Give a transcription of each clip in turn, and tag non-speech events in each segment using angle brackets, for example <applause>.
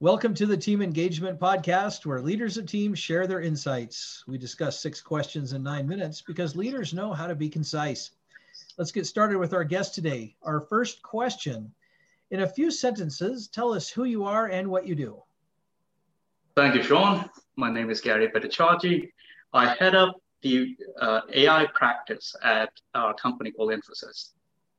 Welcome to the Team Engagement Podcast, where leaders of teams share their insights. We discuss six questions in nine minutes because leaders know how to be concise. Let's get started with our guest today. Our first question In a few sentences, tell us who you are and what you do. Thank you, Sean. My name is Gary Bhattacharjee. I head up the uh, AI practice at our company called Infosys.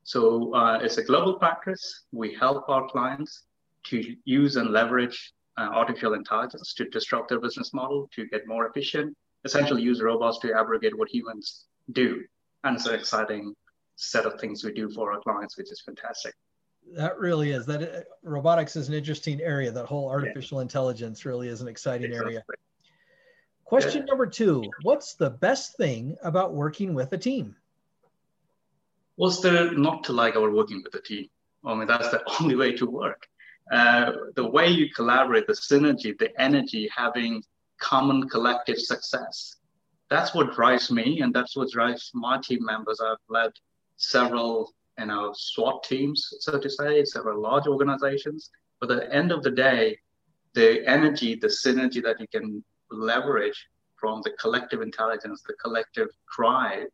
So uh, it's a global practice. We help our clients to use and leverage uh, artificial intelligence to disrupt their business model, to get more efficient, essentially use robots to abrogate what humans do. And it's an exciting set of things we do for our clients, which is fantastic. That really is. That uh, robotics is an interesting area. That whole artificial yeah. intelligence really is an exciting exactly. area. Question yeah. number two What's the best thing about working with a team? What's there not to like about working with a team? I mean, that's the <laughs> only way to work uh, the way you collaborate, the synergy, the energy, having common collective success. That's what drives me, and that's what drives my team members. I've led several, you know, SWAT teams, so to say, several large organizations. But at the end of the day, the energy, the synergy that you can leverage from the collective intelligence, the collective drive,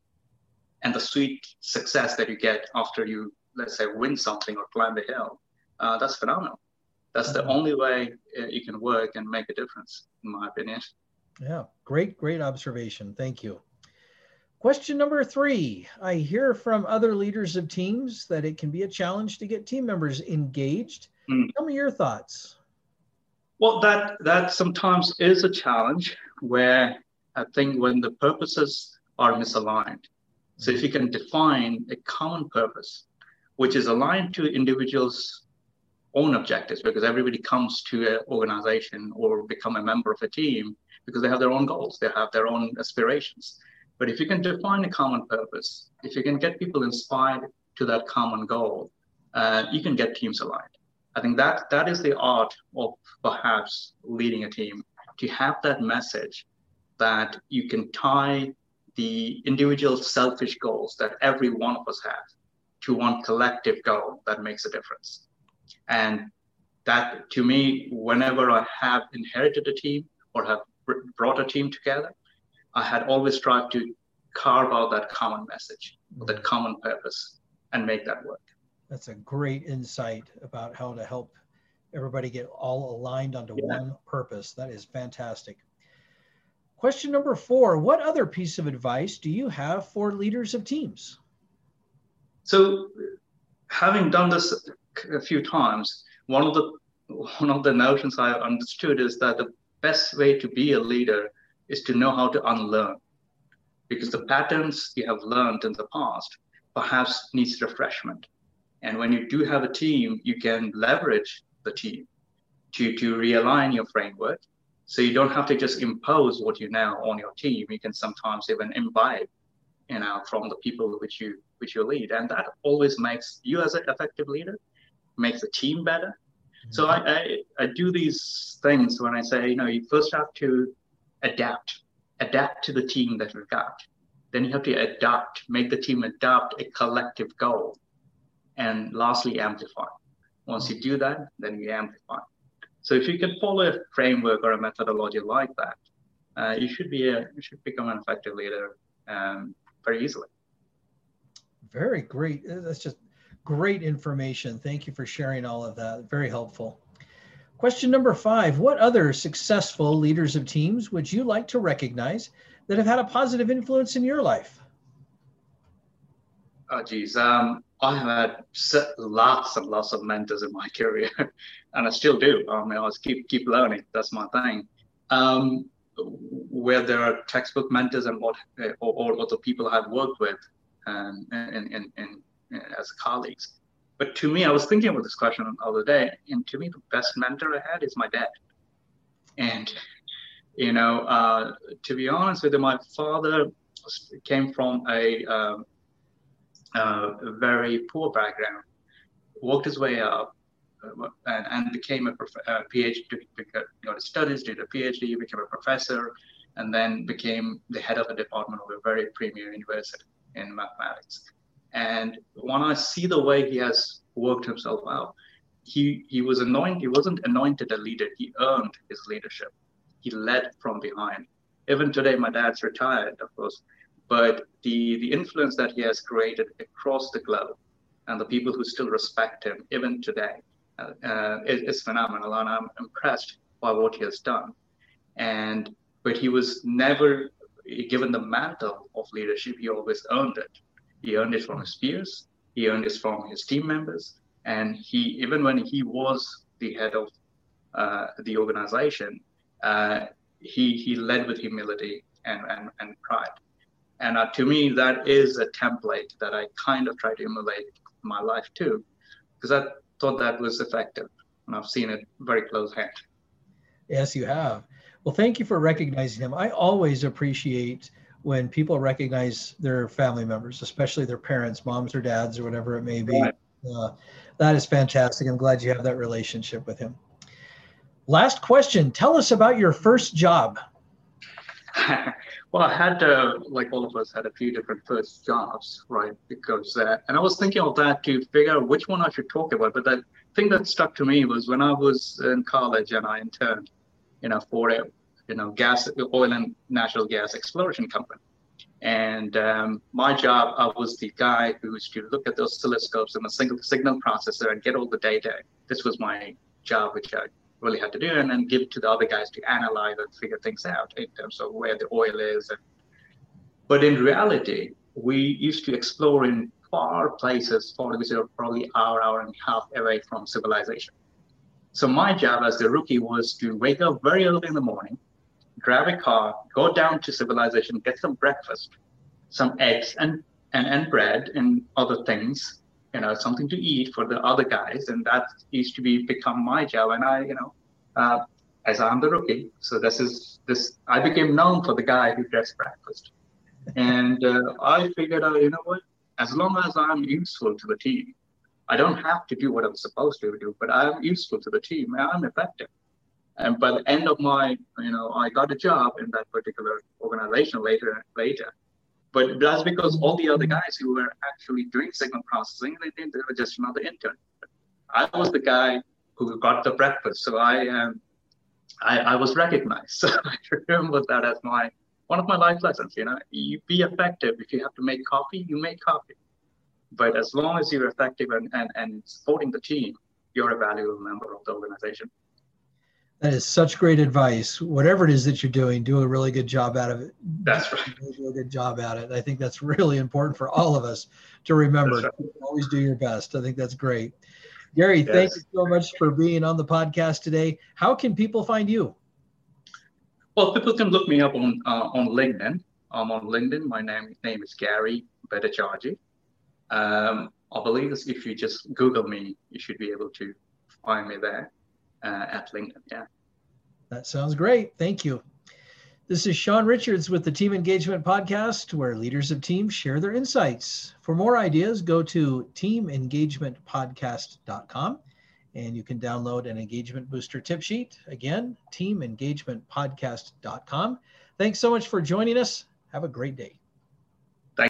and the sweet success that you get after you, let's say, win something or climb a hill uh, that's phenomenal. That's the only way uh, you can work and make a difference, in my opinion. Yeah, great, great observation. Thank you. Question number three. I hear from other leaders of teams that it can be a challenge to get team members engaged. Mm. Tell me your thoughts. Well, that that sometimes is a challenge where I think when the purposes are misaligned. So if you can define a common purpose, which is aligned to individuals' own objectives because everybody comes to an organization or become a member of a team because they have their own goals, they have their own aspirations. But if you can define a common purpose, if you can get people inspired to that common goal, uh, you can get teams aligned. I think that that is the art of perhaps leading a team to have that message that you can tie the individual selfish goals that every one of us have to one collective goal that makes a difference. And that to me, whenever I have inherited a team or have brought a team together, I had always tried to carve out that common message, mm-hmm. that common purpose, and make that work. That's a great insight about how to help everybody get all aligned onto yeah. one purpose. That is fantastic. Question number four What other piece of advice do you have for leaders of teams? So, having done this a few times, one of the one of the notions I understood is that the best way to be a leader is to know how to unlearn, because the patterns you have learned in the past perhaps needs refreshment. And when you do have a team, you can leverage the team to, to realign your framework. So you don't have to just impose what you know on your team. You can sometimes even imbibe, you know, from the people which you which you lead. And that always makes you as an effective leader makes the team better. So I, I, I do these things when I say, you know, you first have to adapt, adapt to the team that we've got. Then you have to adapt, make the team adopt a collective goal. And lastly, amplify. Once you do that, then you amplify. So if you can follow a framework or a methodology like that, uh, you should be a you should become an effective leader um, very easily. Very great. That's just Great information. Thank you for sharing all of that. Very helpful. Question number five What other successful leaders of teams would you like to recognize that have had a positive influence in your life? Oh, geez. Um, I have had lots and lots of mentors in my <laughs> career, and I still do. I mean, I keep keep learning. That's my thing. Um, where there are textbook mentors and what, or, or the people I've worked with um, in, in, in as colleagues. But to me, I was thinking about this question the other day, and to me, the best mentor I had is my dad. And you know, uh, to be honest with you, my father came from a, uh, very poor background, worked his way up, uh, and, and, became a, prof- a PhD, got his studies, did a PhD, became a professor, and then became the head of a department of a very premier university in mathematics. And when I see the way he has worked himself out, he he was anointed. He wasn't anointed a leader. He earned his leadership. He led from behind. Even today, my dad's retired, of course, but the the influence that he has created across the globe, and the people who still respect him even today, uh, uh, is, is phenomenal. And I'm impressed by what he has done. And but he was never given the mantle of leadership. He always earned it. He earned it from his peers. He earned it from his team members and he even when he was the head of uh, the organization, uh, he he led with humility and and, and pride. And uh, to me, that is a template that I kind of try to emulate my life too, because I thought that was effective, and I've seen it very close hand. Yes, you have. Well, thank you for recognizing him. I always appreciate when people recognize their family members, especially their parents, moms or dads, or whatever it may be. Right. Uh, that is fantastic. I'm glad you have that relationship with him. Last question. Tell us about your first job. <laughs> well, I had, uh, like all of us, had a few different first jobs, right? Because, uh, and I was thinking of that to figure out which one I should talk about. But the thing that stuck to me was when I was in college and I interned, you know, for a, you know, gas, oil and natural gas exploration company. And um, my job, I was the guy who was to look at those oscilloscopes and the single signal processor and get all the data. This was my job, which I really had to do, and then give it to the other guys to analyze and figure things out in terms of where the oil is. And, but in reality, we used to explore in far places, far which probably hour, hour and a half away from civilization. So my job as the rookie was to wake up very early in the morning, grab a car, go down to civilization, get some breakfast, some eggs and, and, and bread and other things, you know, something to eat for the other guys. And that used to be become my job. And I, you know, uh, as I'm the rookie, so this is this, I became known for the guy who gets breakfast. And uh, I figured out, you know what, as long as I'm useful to the team, I don't have to do what I'm supposed to do, but I'm useful to the team I'm effective. And by the end of my, you know, I got a job in that particular organization later. Later, but that's because all the other guys who were actually doing signal processing, they think they were just another intern. I was the guy who got the breakfast, so I um, I, I was recognized. <laughs> So I remember that as my one of my life lessons. You know, you be effective. If you have to make coffee, you make coffee. But as long as you're effective and, and, and supporting the team, you're a valuable member of the organization. That is such great advice. Whatever it is that you're doing, do a really good job out of it. That's right. Do a good job at it. I think that's really important for all of us to remember. Right. Always do your best. I think that's great. Gary, yes. thank you so much for being on the podcast today. How can people find you? Well, people can look me up on uh, on LinkedIn. I'm on LinkedIn. My name name is Gary Bhattacharjee. Um, I believe if you just Google me, you should be able to find me there uh, at LinkedIn. Yeah. That sounds great. Thank you. This is Sean Richards with the Team Engagement Podcast, where leaders of teams share their insights. For more ideas, go to teamengagementpodcast.com and you can download an engagement booster tip sheet. Again, teamengagementpodcast.com. Thanks so much for joining us. Have a great day.